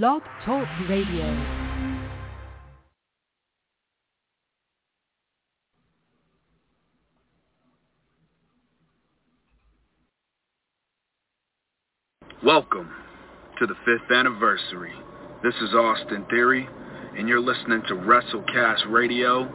Blog Talk Radio. Welcome to the fifth anniversary. This is Austin Theory, and you're listening to WrestleCast Radio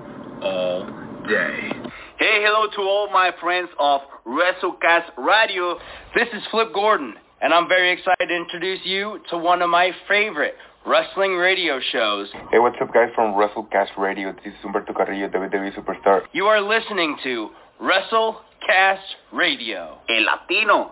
all day. Hey, hello to all my friends of WrestleCast Radio. This is Flip Gordon, and I'm very excited to introduce you to one of my favorite wrestling radio shows. Hey, what's up, guys, from WrestleCast Radio? This is Humberto Carrillo, WWE Superstar. You are listening to WrestleCast Radio. El Latino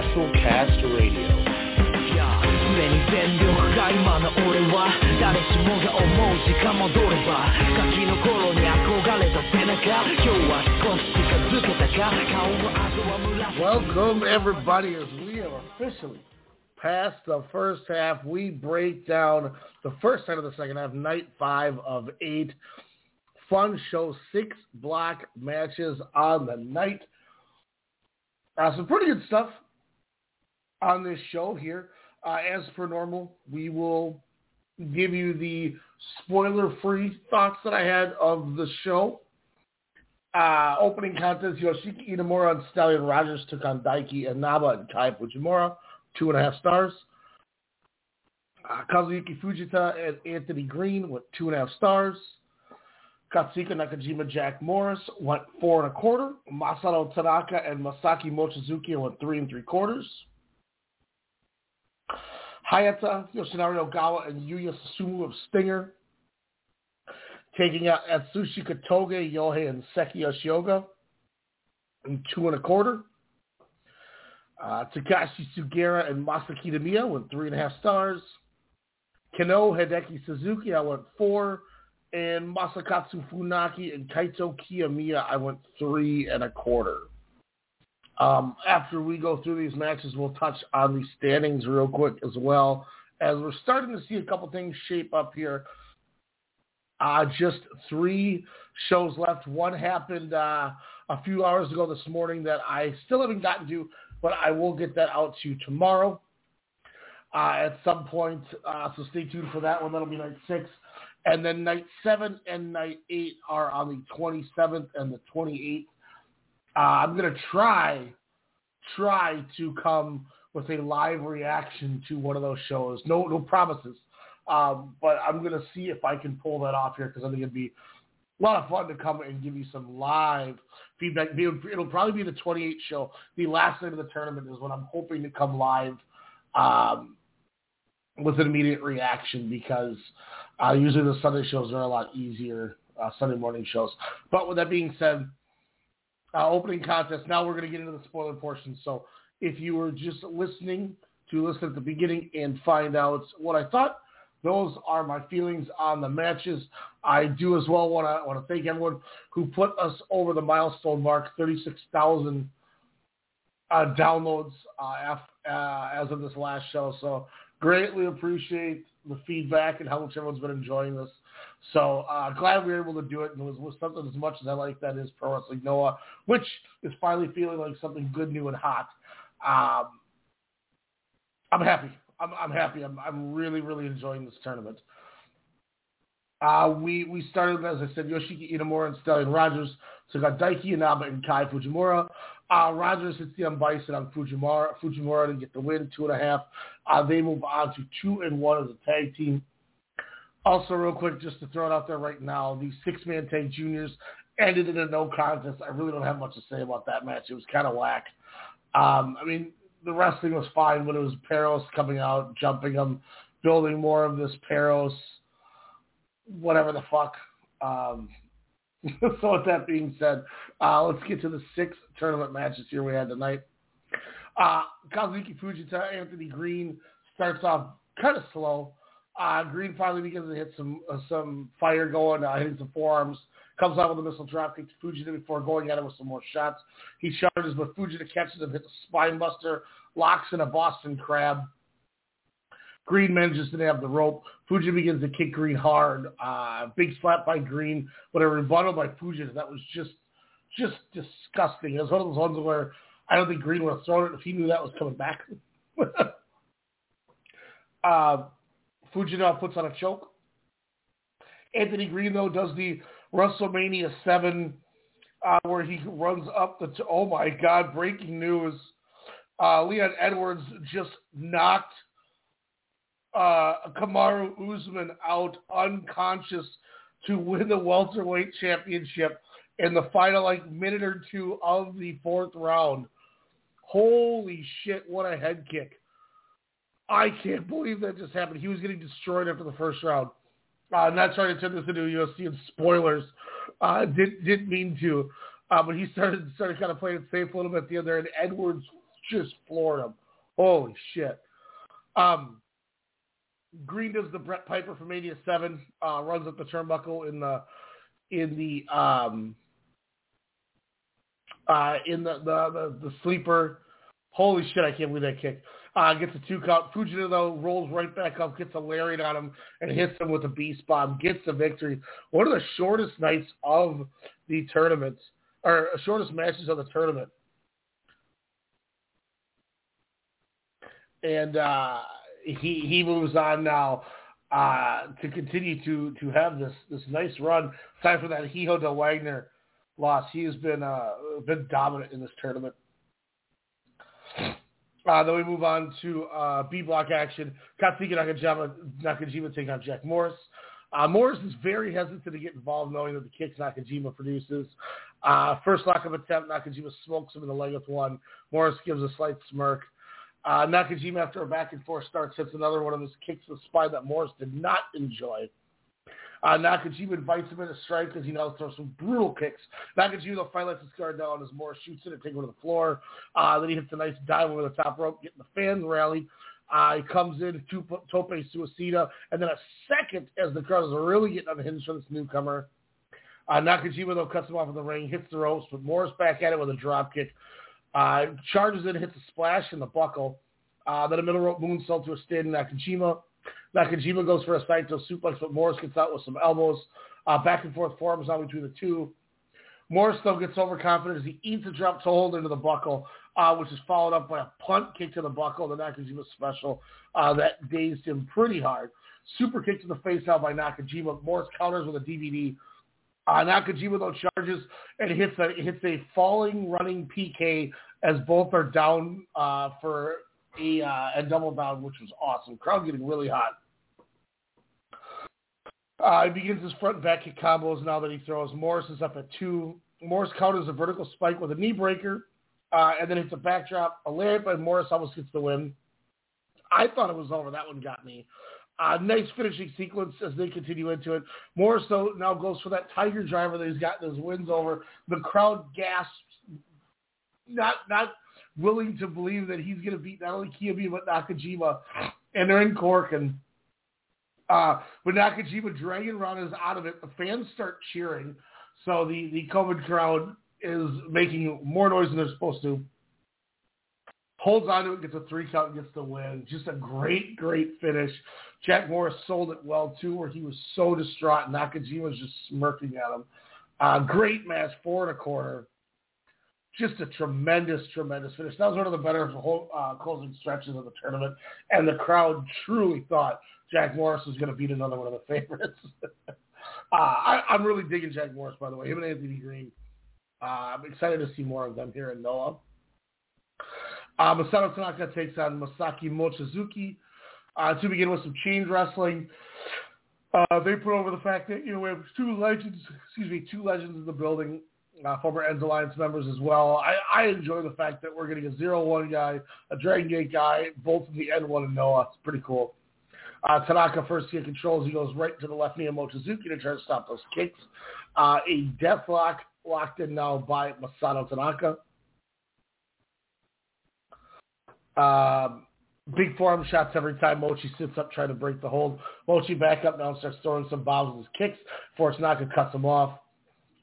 WrestleCast Radio. 常に全力が今の俺は誰しもが思う時間戻ればガキの頃に憧れた背中今日は少し近づけたか顔の跡は紫 Welcome, everybody, as we have officially passed the first half. We break down the first night of the second half, night five of eight. Fun show, six block matches on the night. Uh, some pretty good stuff on this show here. Uh, as per normal, we will give you the spoiler-free thoughts that I had of the show. Uh, opening contest, Yoshiki Inamura and Stallion Rogers took on Daiki Inaba and Kai Fujimura, two and a half stars. Uh, Kazuyuki Fujita and Anthony Green went two and a half stars. Katsuhiko Nakajima, Jack Morris went four and a quarter. Masato Tanaka and Masaki Mochizuki went three and three quarters. Hayata Yoshinari Ogawa and Yuya Susumu of Stinger taking out Atsushi Kotoge, Yohei, and Seiki Yoshioka in two and a quarter. Uh, Takashi Sugiura and Masa Kitamiya went three and a half stars. Kenoh Hideki Suzuki, I went four. And Masakatsu Funaki and Kaito Kiyomiya, I went three and a quarter. Um, after we go through these matches, we'll touch on the standings real quick as well, as we're starting to see a couple things shape up here. Uh, just three shows left. One happened uh, a few hours ago this morning that I still haven't gotten to, but I will get that out to you tomorrow uh, at some point. Uh, so stay tuned for that one. That'll be night six. And then night seven and night eight are on the 27th and the 28th. Uh, I'm to try, try to come with a live reaction to one of those shows. No, no promises. Um, but I'm to see if I can pull that off here because I think it'd be a lot of fun to come and give you some live feedback. It'll probably be the 28th show. The last night of the tournament is when I'm hoping to come live um, with an immediate reaction because uh, usually the Sunday shows are a lot easier, uh, Sunday morning shows. But with that being said, uh, opening contest. Now we're going to get into the spoiler portion. So if you were just listening to listen at the beginning and find out what I thought, those are my feelings on the matches. I do as well want to want to thank everyone who put us over the milestone mark, thirty six thousand uh, downloads uh, uh, as of this last show. So greatly appreciate the feedback and how much everyone's been enjoying this. So uh, glad we were able to do it, and it was, was something as much as I like that is Pro Wrestling Noah, which is finally feeling like something good, new, and hot. Um, I'm happy. I'm, I'm happy. I'm, I'm really, really enjoying this tournament. Uh, we we started as I said, Yoshiki Inamura and Stallion Rogers. So we got Daiki Inaba and Kai Fujimura. Uh, Rogers hits the unbison on Fujimura. Fujimura to get the win, two and a half. Uh, they move on to two and one as a tag team. Also, real quick, just to throw it out there right now, the six-man tag juniors ended in a no contest. I really don't have much to say about that match. It was kind of whack. Um, I mean, the wrestling was fine, but it was Perros coming out, jumping him, building more of this Perros, whatever the fuck. Um, so with that being said, uh, let's get to the six tournament matches here we had tonight. Uh, Kazuki Fujita, Anthony Green starts off kind of slow. Uh, Green finally begins to hit some uh, some fire going, uh, hitting some forearms. Comes out with a missile drop kick to Fujita before going at him with some more shots. He charges, but Fujita catches him, hits a spine buster, locks in a Boston Crab. Green manages to nab the rope. Fujita begins to kick Green hard. Uh, big slap by Green, but a rebuttal by Fujita that was just just disgusting. It was one of those ones where I don't think Green would have thrown it if he knew that was coming back. uh, Fujita puts on a choke. Anthony Green, though, does the WrestleMania 7 uh, where he runs up the... T- oh, my God, breaking news. Uh, Leon Edwards just knocked uh, Kamaru Usman out unconscious to win the welterweight championship in the final like minute or two of the fourth round. Holy shit, what a head kick. I can't believe that just happened. He was getting destroyed after the first round. Uh, I'm not trying to turn this into a UFC and spoilers. Uh, didn't didn't mean to, uh, but he started started kind of playing it safe a little bit at the end there, and Edwards just floored him. Holy shit! Um, Green does the Brett Piper from Mania Seven, uh, runs up the turnbuckle in the in the um, uh, in the, the the the sleeper. Holy shit! I can't believe that kick. Uh, gets a two count. Fujita though rolls right back up, gets a lariat on him, and hits him with a beast bomb. Gets the victory. One of the shortest nights of the tournament, or shortest matches of the tournament. And uh, he he moves on now uh, to continue to to have this this nice run. Time for that Hijo de Wagner loss. He has been uh, been dominant in this tournament. Uh, then we move on to uh, B block action. Katsuki Nakajima, Nakajima taking on Jack Morris. Uh, Morris is very hesitant to get involved knowing that the kicks Nakajima produces. Uh, first lockup attempt, Nakajima smokes him in the leg with one. Morris gives a slight smirk. Uh, Nakajima, after a back and forth start, hits another one of his kicks to the spine that Morris did not enjoy. Uh, Nakajima invites him in a strike because he now throws some brutal kicks. Nakajima finally lets his guard down as Morris shoots it and takes him to the floor. Uh, then he hits a nice dive over the top rope, getting the fans rally. Uh, he comes in, two tope suicida, and then a second as the crowd is really getting unhinged for this newcomer. Uh, Nakajima though cuts him off in the ring, hits the ropes, but Morris back at it with a drop kick. Uh, charges in, hits a splash in the buckle. Uh, then a middle rope moonsault to a standing Nakajima. Nakajima goes for a Saito suplex, but Morris gets out with some elbows. Uh, back and forth forearms on between the two. Morris, though, gets overconfident as he eats a drop to hold into the buckle, uh, which is followed up by a punt kick to the buckle, the Nakajima special, uh, that dazed him pretty hard. Super kick to the face out by Nakajima. Morris counters with a DVD. Uh, Nakajima, though, charges and hits a, hits a falling running PK as both are down uh, for a, uh, a double down, which was awesome. Crowd getting really hot. Uh, he begins his front and back kick combos now that he throws. Morris is up at two. Morris counters a vertical spike with a knee breaker, uh, and then hits a backdrop. A lariat by Morris almost gets the win. I thought it was over. That one got me. Uh, nice finishing sequence as they continue into it. Morris, though, now goes for that Tiger driver that he's gotten his wins over. The crowd gasps, not not willing to believe that he's going to beat not only Kiyomiya but Nakajima, and they're in Korakuen uh, but Nakajima dragging is out of it. The fans start cheering, so the the COVID crowd is making more noise than they're supposed to. Holds on to it, gets a three count, gets the win. Just a great, great finish. Jack Morris sold it well too, where he was so distraught. Nakajima was just smirking at him. Uh, great match, four and a quarter just a tremendous, tremendous finish. That was one of the better whole, uh, closing stretches of the tournament, and the crowd truly thought Jack Morris was going to beat another one of the favorites. uh, I, I'm really digging Jack Morris, by the way. Him and Anthony Green. Uh, I'm excited to see more of them here in Noah. Uh, Masato Tanaka takes on Masaki Mochizuki. Uh, to begin with some chain wrestling. Uh, they put over the fact that you know we have two legends, excuse me, two legends in the building, uh, former Ends Alliance members as well. I, I enjoy the fact that we're getting a zero one guy, a Dragon Gate guy, both in the N1 and Noah. It's pretty cool. Uh, Tanaka first get controls. He goes right to the left knee of Mochizuki to try to stop those kicks. Uh, a death lock locked in now by Masato Tanaka. Um, big forearm shots every time Mochi sits up trying to break the hold. Mochi back up now and starts throwing some bombs with his kicks. Force Tanaka cuts him off.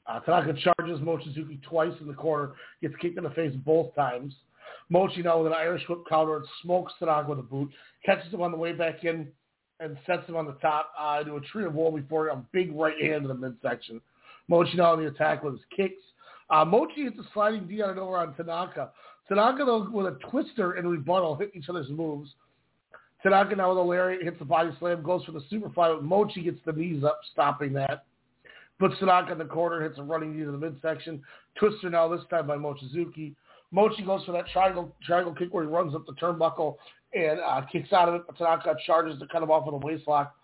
Uh, Tanaka charges Mochizuki twice in the corner, gets kicked in the face both times. Mochi now with an Irish whip counter and smokes Tanaka with a boot, catches him on the way back in, and sets him on the top uh, into a tree of woe before a big right hand in the midsection. Mochi now on the attack with his kicks. Uh, Mochi hits a sliding D on and over on Tanaka. Tanaka though with a twister and rebuttal hit each other's moves. Tanaka now with a lariat hits the body slam, goes for the superfly, but Mochi gets the knees up, stopping that. Puts Tanaka in the corner, hits a running knee to the midsection. Twister now this time by Mochizuki. Mochi goes for that triangle triangle kick where he runs up the turnbuckle and uh, kicks out of it. But Tanaka charges to cut him off with a waist lock.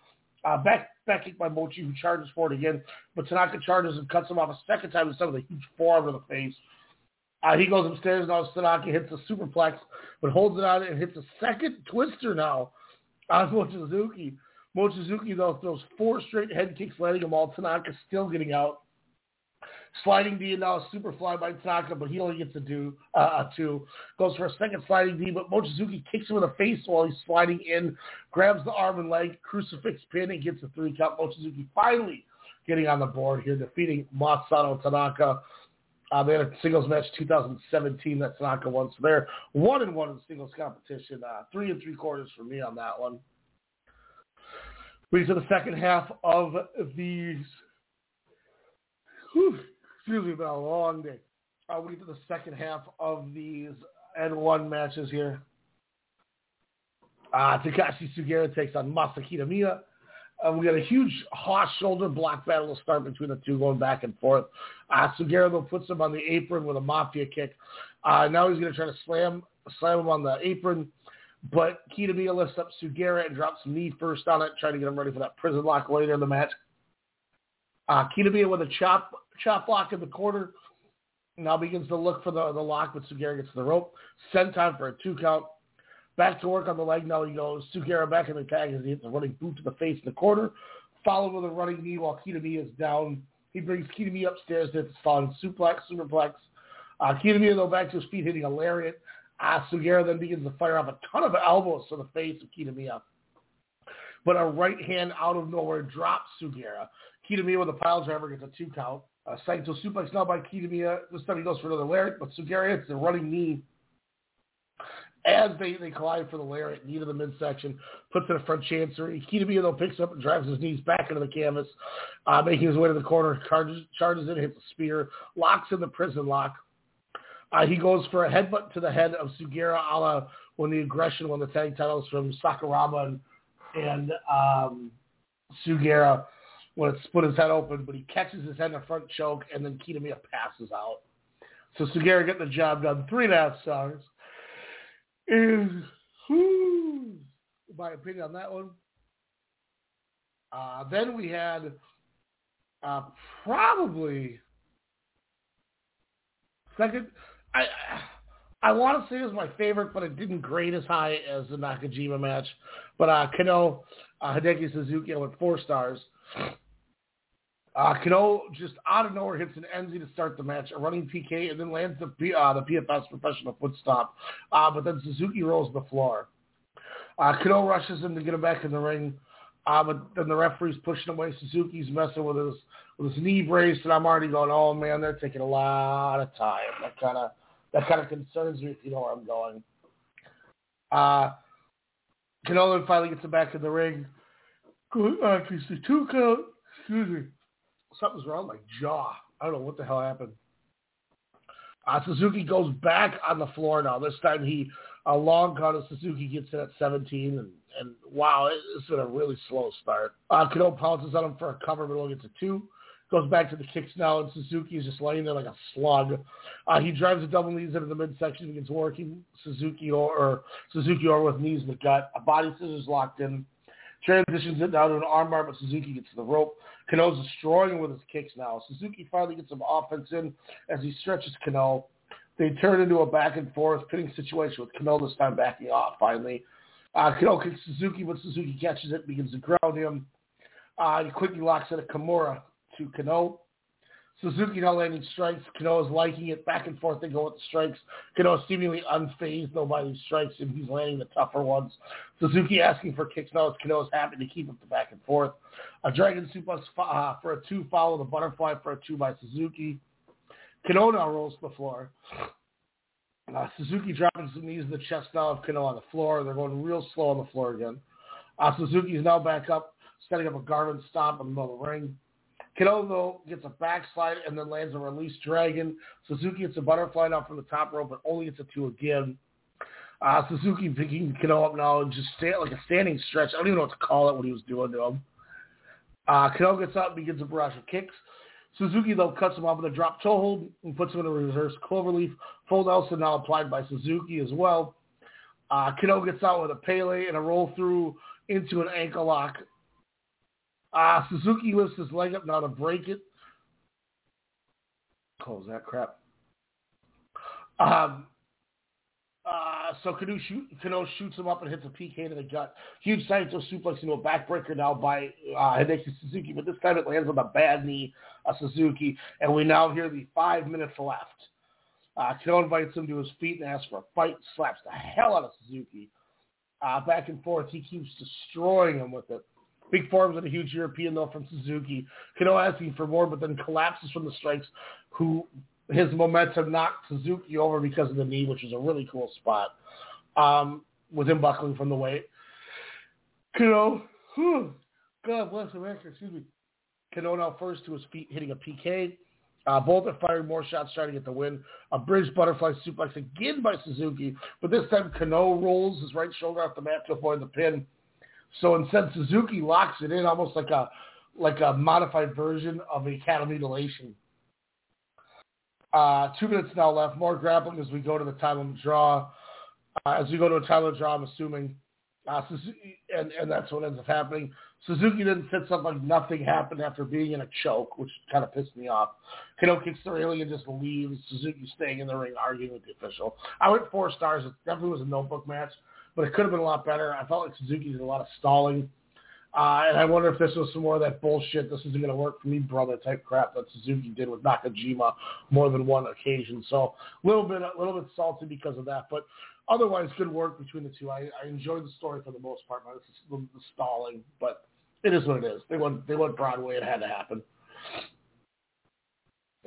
Uh, back back kick by Mochi who charges for it again. But Tanaka charges and cuts him off a second time some of the huge forearm to the face. Uh, he goes upstairs now. Tanaka hits a superplex, but holds it on and hits a second twister now on Mochizuki. Mochizuki, though, throws four straight head kicks, letting him all. Tanaka still getting out. Sliding D and now a super fly by Tanaka, but he only gets a, do, uh, a two. Goes for a second sliding D, but Mochizuki kicks him in the face while he's sliding in, grabs the arm and leg, crucifix pin, and gets a three count. Mochizuki finally getting on the board here, defeating Masato Tanaka. Uh, they had a singles match 2017 that Tanaka won, so they're one and one in singles competition. Uh, three and three quarters for me on that one. We get to the second half of these. Whew, excuse me, been a long day. Uh, we get to the second half of these N1 matches here. Uh, Takashi Sugiura takes on Masa Kitamiya. Uh, we got a huge Haas shoulder block battle to start between the two, going back and forth. Uh, Sugiura though puts him on the apron with a mafia kick. Uh, now he's going to try to slam slam him on the apron, but Kitamiya lifts up Sugiura and drops knee first on it, trying to get him ready for that prison lock later in the match. Uh, Kitamiya with a chop chop block in the corner. Now begins to look for the, the lock, but Sugiura gets to the rope. Send time for a two count. Back to work on the leg. Now he goes. Sugiura back in the tag as he hits a running boot to the face in the corner. Followed with a running knee while Kitamiya is down. He brings Kitamiya upstairs to hit the falling suplex, superplex. Uh, Kitamiya, though, back to his feet, hitting a lariat. Uh, Sugiura then begins to fire off a ton of elbows to the face of Kitamiya. But a right hand out of nowhere drops Sugiura. Kitamiya with a pile driver gets a two count. Uh, Saito suplex now by Kitamiya. This time he goes for another lariat, but Sugiura hits the running knee as they, they collide for the lariat, knee to the midsection, puts in a front chancery. Kitamiya, though, picks up and drives his knees back into the canvas, uh, making his way to the corner, charges, charges in, hits a spear, locks in the prison lock. Uh, he goes for a headbutt to the head of Sugiura a la when the aggression won the tag titles from Sakuraba and, and um, Sugiura when it split his head open, but he catches his head in a front choke, and then Kitamiya passes out. So Sugiura getting the job done. Three and a half stars is my opinion on that one. Uh, then we had uh, probably second. I I want to say it was my favorite, but it didn't grade as high as the Nakajima match. But uh, Kenoh uh, Hideki Suzuki I went four stars. Uh, Kenoh just out of nowhere hits an NZ to start the match, a running PK, and then lands the P, uh, the PFS professional foot stop. Uh, but then Suzuki rolls the floor. Uh, Kenoh rushes him to get him back in the ring, uh, but then the referee's pushing away. Suzuki's messing with his with his knee brace, and I'm already going, oh man, they're taking a lot of time. That kind of that kind of concerns me if you know where I'm going. Uh, Kenoh then finally gets him back in the ring. Uh, two count. Excuse me something's wrong with my jaw. I don't know what the hell happened. Uh, Suzuki goes back on the floor now. This time he, a long count of Suzuki gets in at 17, and, and wow, it's been a really slow start. Uh, Kenoh pounces on him for a cover, but only gets a two. Goes back to the kicks now, and Suzuki is just laying there like a slug. Uh, he drives a double knees into the midsection, begins working Suzuki or, or Suzuki or with knees in the gut. A body scissors locked in. Transitions it down to an armbar, but Suzuki gets to the rope. Kenoh's destroying with his kicks now. Suzuki finally gets some offense in as he stretches Kenoh. They turn into a back and forth pitting situation with Kenoh this time backing off finally. Uh, Kenoh kicks Suzuki, but Suzuki catches it, begins to ground him. Uh, he quickly locks in a Kimura to Kenoh. Suzuki now landing strikes. Kenoh is liking it. Back and forth they go with the strikes. Kenoh seemingly unfazed though by these strikes, and he's landing the tougher ones. Suzuki asking for kicks now as Kenoh is happy to keep up the back and forth. A dragon suplex uh, for a two, follow the butterfly for a two by Suzuki. Kenoh now rolls to the floor. Uh, Suzuki dropping some knees in the chest now of Kenoh on the floor. They're going real slow on the floor again. Uh, Suzuki is now back up, setting up a Garmin stomp in the middle of the ring. Kenoh gets a backslide and then lands a release dragon. Suzuki gets a butterfly now from the top rope, but only gets a two again. Uh, Suzuki picking Kenoh up now and just stand like a standing stretch. I don't even know what to call it what he was doing to him. Uh, Kenoh gets up and begins a barrage of kicks. Suzuki, though, cuts him off with a drop toe hold and puts him in a reverse cloverleaf. Full Nelson now applied by Suzuki as well. Uh, Kenoh gets out with a Pele and a roll through into an ankle lock. Uh, Suzuki lifts his leg up now to break it. Close that crap. Um, uh, so Kenoh, shoot, shoots him up and hits a PK to the gut. Huge Saito suplex into a backbreaker now by uh, Hideki Suzuki, but this time it lands on the bad knee of Suzuki, and we now hear the five minutes left. Uh, Kenoh invites him to his feet and asks for a fight, slaps the hell out of Suzuki. Uh, back and forth, he keeps destroying him with it. Big forms and a huge European though from Suzuki. Kenoh asking for more, but then collapses from the strikes. Who his momentum knocked Suzuki over because of the knee, which is a really cool spot. Um, with him buckling from the weight. Kenoh, whew, God bless America, excuse me. Kenoh now first to his feet, hitting a PK. Uh, both are firing more shots, trying to get the win. A bridge butterfly suplex again by Suzuki, but this time Kenoh rolls his right shoulder off the mat to avoid the pin. So instead, Suzuki locks it in almost like a like a modified version of a cattle mutilation. Uh, two minutes now left. More grappling as we go to the of draw. Uh, as we go to a of draw, I'm assuming, uh, Suzuki, and, and that's what ends up happening. Suzuki then sits up like nothing happened after being in a choke, which kind of pissed me off. Kenoh kicks the railing and just leaves. Suzuki staying in the ring arguing with the official. I went four stars. It definitely was a notebook match but it could have been a lot better. I felt like Suzuki did a lot of stalling. Uh, and I wonder if this was some more of that bullshit, this isn't going to work for me, brother, type crap that Suzuki did with Nakajima more than one occasion. So a little bit, a little bit salty because of that, but otherwise good work between the two. I, I enjoyed the story for the most part. This is the, the stalling, but it is what it is. They went, they went Broadway. It had to happen.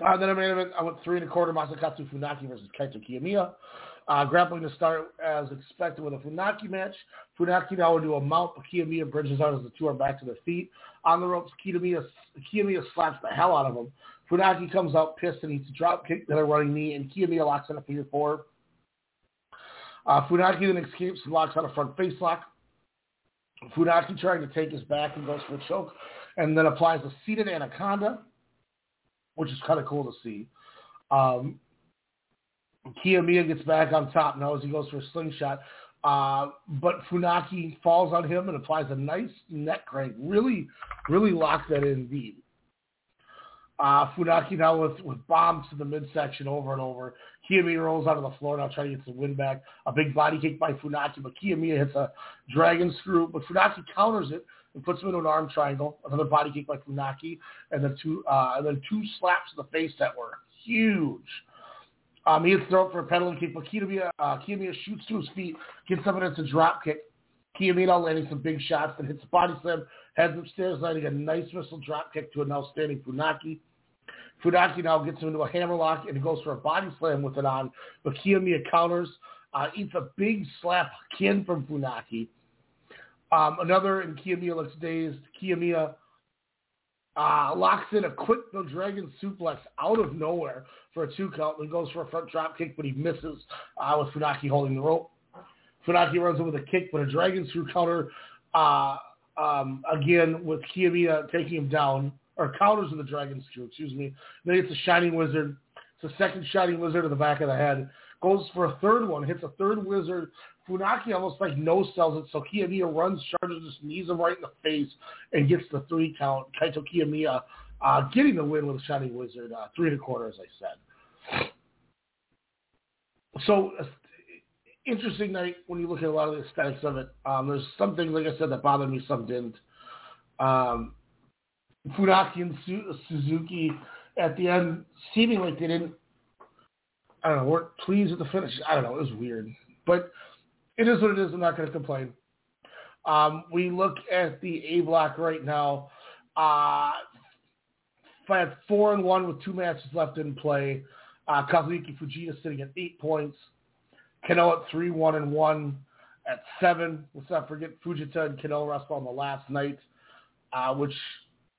Uh, then I made it. I went three and a quarter Masakatsu Funaki versus Kaito Kiyomiya. Uh, grappling to start as expected with a Funaki match. Funaki now will do a mount, but Kiyomiya bridges out as the two are back to their feet. On the ropes, Kiyomiya, Kiyomiya slaps the hell out of him. Funaki comes out pissed and eats a drop kick, then a running knee, and Kiyomiya locks in a figure four. Uh, Funaki then escapes and locks on a front face lock. Funaki trying to take his back and goes for a choke, and then applies a seated anaconda, which is kind of cool to see. Um, Kiyomiya gets back on top now as he goes for a slingshot. Uh, but Funaki falls on him and applies a nice neck crank. Really, really locked that in indeed. Uh, Funaki now with, with bombs to the midsection over and over. Kiyomiya rolls out of the floor now trying to get some win back. A big body kick by Funaki, but Kiyomiya hits a dragon screw, but Funaki counters it and puts him into an arm triangle. Another body kick by Funaki, and then two uh, and then two slaps to the face that were huge. Um, he hits thrown for a penalty kick, but Kiyomiya, uh, Kiyomiya shoots to his feet, gets up and it's a drop kick. Kiyomiya landing some big shots, then hits a body slam, heads upstairs, landing a nice missile drop kick to an outstanding standing Funaki. Funaki now gets him into a hammerlock and goes for a body slam with it on, but Kiyomiya counters, uh, eats a big slap again from Funaki. Um, another, and Kiyomiya looks dazed. Kiyomiya Uh, locks in a quick dragon suplex out of nowhere for a two count, and goes for a front drop kick, but he misses uh, with Funaki holding the rope. Funaki runs in with a kick, but a dragon screw counter uh, um, again with Kiyomiya taking him down, or counters with the dragon screw, excuse me. Then he it's a shining wizard. It's a second shining wizard to the back of the head. Goes for a third one, hits a third wizard. Funaki almost like no sells it, so Kiyomiya runs, charges, just knees him right in the face, and gets the three count. Kaito Kiyomiya uh, getting the win with a shining wizard, uh, three and a quarter, as I said. So uh, interesting night when you look at a lot of the aesthetics of it. Um, there's some things, like I said, that bothered me, some didn't. Um, Funaki and Su- Suzuki at the end, seeming like they didn't, I don't know, weren't pleased with the finish. I don't know, it was weird. But it is what it is. I'm not going to complain. Um, we look at the A block right now. Uh, at four and one with two matches left in play. Uh, Kazuyuki Fujita sitting at eight points. Kenoh at three one and one at seven. Let's not forget Fujita and Kenoh wrestled on the last night, uh, which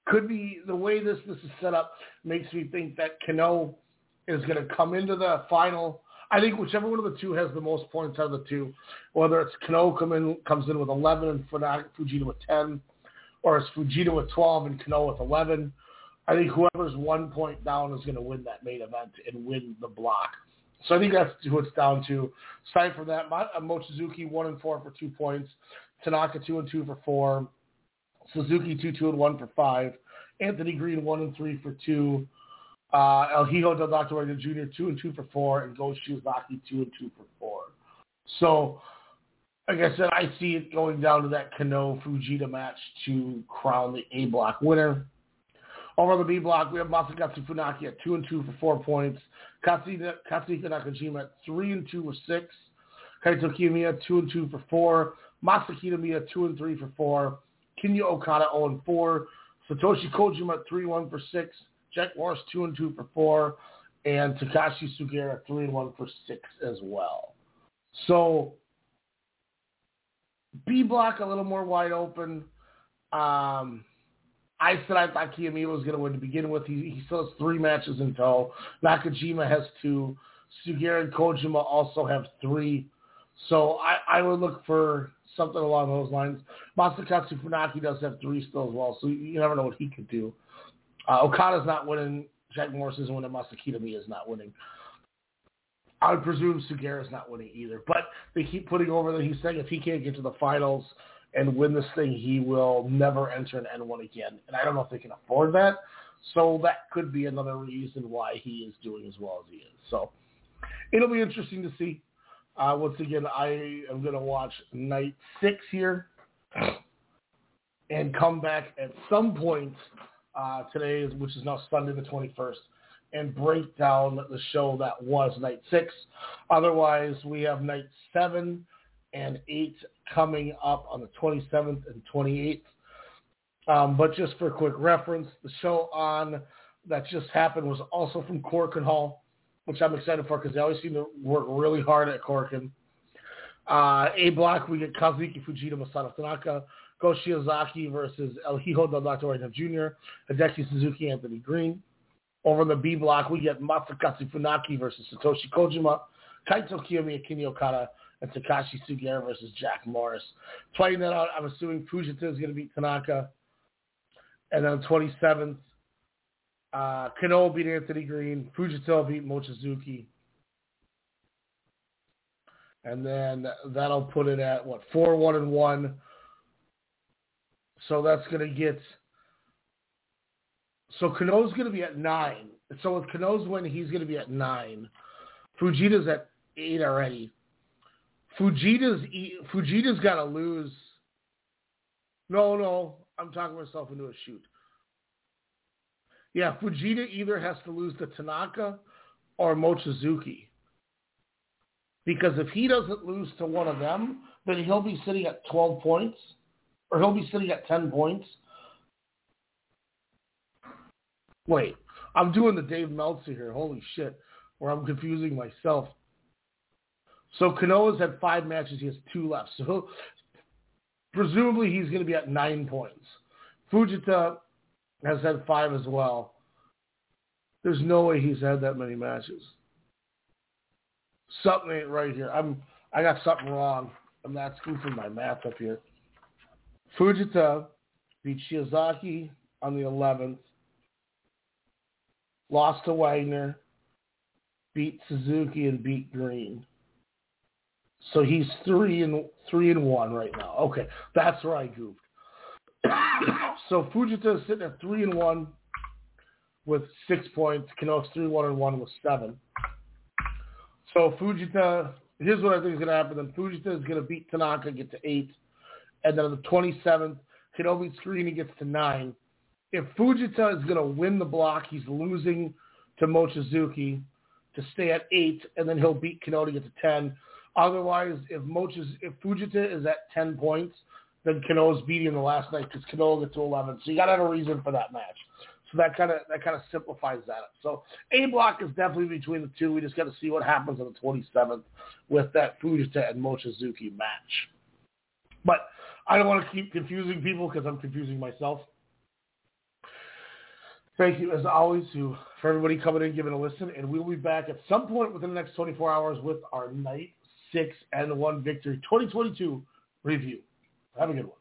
could be the way this this is set up makes me think that Kenoh is going to come into the final. I think whichever one of the two has the most points out of the two, whether it's Kenoh come in, comes in with 11 and Fujita with 10, or it's Fujita with 12 and Kenoh with 11. I think whoever's one point down is going to win that main event and win the block. So I think that's who it's down to. Aside from that, uh, Mochizuki one and four for two points, Tanaka two and two for four, Suzuki two two and one for five, Anthony Green one and three for two, uh, El Hijo del Dr. Wagner Jr. two and two for four, and Go Shiozaki two and two for four. So, like I said, I see it going down to that Kenoh Fujita match to crown the A block winner. Over on the B block, we have Masakatsu Funaki at two and two for four points. Katsuhiko Nakajima at three and two for six. Kaito Kiyomiya two and two for four. Masa Kitamiya two and three for four. Kinya Okada 0 and 4. Satoshi Kojima 3 1 for 6. Jack Morris 2 and 2 for 4. And Takashi Sugiura 3 and 1 for 6 as well. So B block a little more wide open. Um, I said I thought Kiyomiya was going to win to begin with. He, he still has three matches in tow. Nakajima has two. Sugiura and Kojima also have three. So I, I would look for something along those lines. Masakatsu Funaki does have three still as well, so you never know what he could do. Uh, Okada's not winning. Jack Morris isn't winning. Masa Kitamiya is not winning. I would presume Sugiura's not winning either. But they keep putting over that he's saying if he can't get to the finals and win this thing, he will never enter an N1 again. And I don't know if they can afford that. So that could be another reason why he is doing as well as he is. So it'll be interesting to see. Uh, once again, I am going to watch night six here and come back at some point uh, today, which is now Sunday the 21st, and break down the show that was night six. Otherwise, we have night seven and eight coming up on the 27th and 28th. Um, but just for quick reference, the show on that just happened was also from Korakuen Hall, which I'm excited for because they always seem to work really hard at Korakuen. Uh, a block, we get Kazuki Fujita, Masato Tanaka, Go Shiozaki versus El Hijo del Dr. Jr., Hideki Suzuki, Anthony Green. Over in the B block, we get Masakatsu Funaki versus Satoshi Kojima, Kaito Kiyomiya, Kinya Okada, and Takashi Sugiura versus Jack Morris. Fighting that out, I'm assuming Fujita is going to beat Tanaka. And then 27th, uh, Kenoh beat Anthony Green. Fujita beat Mochizuki. And then that'll put it at, what, 4 1 and 1. So that's going to get. So Kenoh's going to be at 9. So with Kenoh's win, he's going to be at 9. Fujita's at 8 already. Fujita's Fujita's got to lose. No, no, I'm talking myself into a shoot. Yeah, Fujita either has to lose to Tanaka or Mochizuki. Because if he doesn't lose to one of them, then he'll be sitting at 12 points, or he'll be sitting at 10 points. Wait, I'm doing the Dave Meltzer here. Holy shit, where I'm confusing myself. So Kenoh's had five matches. He has two left. So presumably he's going to be at nine points. Fujita has had five as well. There's no way he's had that many matches. Something ain't right here. I'm I got something wrong. I'm not scooping my math up here. Fujita beat Shiozaki on the 11th. Lost to Wagner. Beat Suzuki and beat Green. So he's three and three and one right now. Okay, that's where I goofed. so Fujita is sitting at three and one with six points. Kenoh's three one and one with seven. So Fujita, here's what I think is going to happen. Then Fujita is going to beat Tanaka, get to eight, and then on the 27th, Kenoh beats he gets to nine. If Fujita is going to win the block, he's losing to Mochizuki to stay at eight, and then he'll beat Kenoh to get to ten. Otherwise, if Mochiz, if Fujita is at ten points, then Kenoh's beating him the last night because Kenoh will get to eleven. So you got to have a reason for that match. So that kind of that kind of simplifies that up. So A block is definitely between the two. We just got to see what happens on the 27th with that Fujita and Mochizuki match. But I don't want to keep confusing people because I'm confusing myself. Thank you, as always, to for everybody coming in, giving a listen, and we'll be back at some point within the next 24 hours with our night six N-1 victory 2022 review. Have a good one.